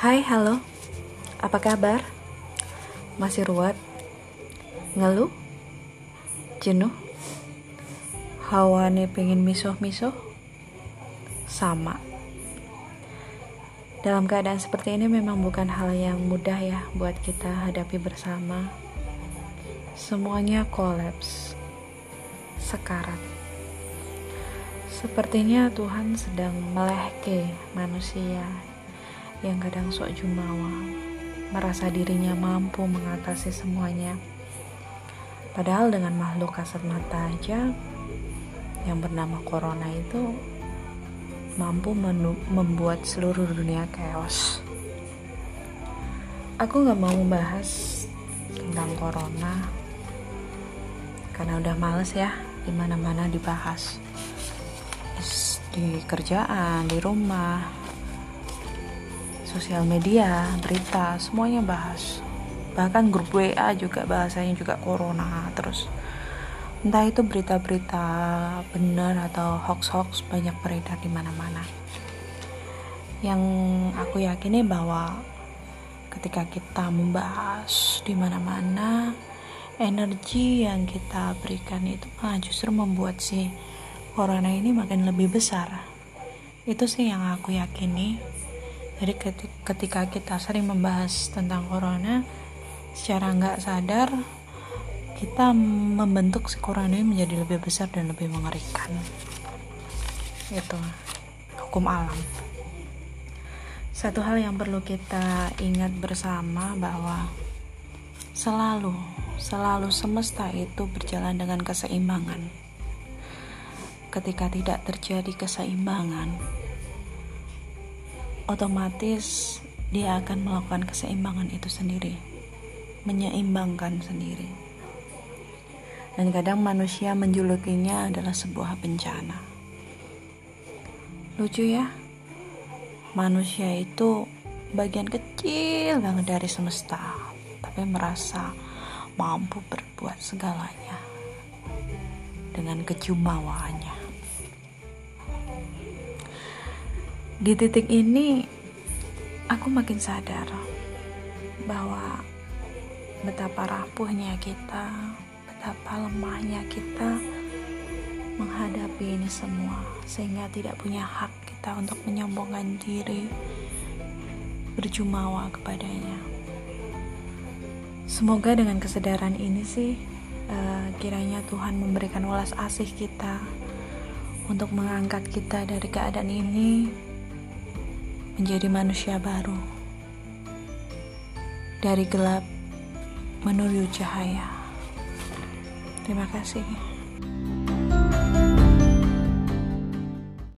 Hai, halo. Apa kabar? Masih ruwet? Ngeluh? Jenuh? Hawane pengen misuh-misuh? Sama. Dalam keadaan seperti ini memang bukan hal yang mudah ya buat kita hadapi bersama. Semuanya kolaps. Sekarat. Sepertinya Tuhan sedang melehke manusia yang kadang sok jumawa, merasa dirinya mampu mengatasi semuanya. Padahal dengan makhluk kasat mata aja yang bernama corona itu mampu membuat seluruh dunia chaos. Aku gak mau membahas tentang corona karena udah males ya di mana-mana dibahas di kerjaan, di rumah, sosial media, berita, semuanya bahas. Bahkan grup WA juga bahasanya juga corona terus. Entah itu berita-berita benar atau hoax-hoax banyak beredar di mana-mana. Yang aku yakini bahwa ketika kita membahas di mana-mana, energi yang kita berikan itu malah justru membuat si corona ini makin lebih besar. Itu sih yang aku yakini jadi ketika kita sering membahas tentang corona secara nggak sadar kita membentuk si corona ini menjadi lebih besar dan lebih mengerikan. Itu hukum alam. Satu hal yang perlu kita ingat bersama bahwa selalu selalu semesta itu berjalan dengan keseimbangan. Ketika tidak terjadi keseimbangan otomatis dia akan melakukan keseimbangan itu sendiri, menyeimbangkan sendiri. Dan kadang manusia menjulukinya adalah sebuah bencana. Lucu ya, manusia itu bagian kecil banget dari semesta, tapi merasa mampu berbuat segalanya dengan kejumawaannya. Di titik ini, aku makin sadar bahwa betapa rapuhnya kita, betapa lemahnya kita menghadapi ini semua, sehingga tidak punya hak kita untuk menyombongkan diri, berjumawa kepadanya. Semoga dengan kesadaran ini sih, uh, kiranya Tuhan memberikan welas asih kita untuk mengangkat kita dari keadaan ini menjadi manusia baru dari gelap menuju cahaya. Terima kasih.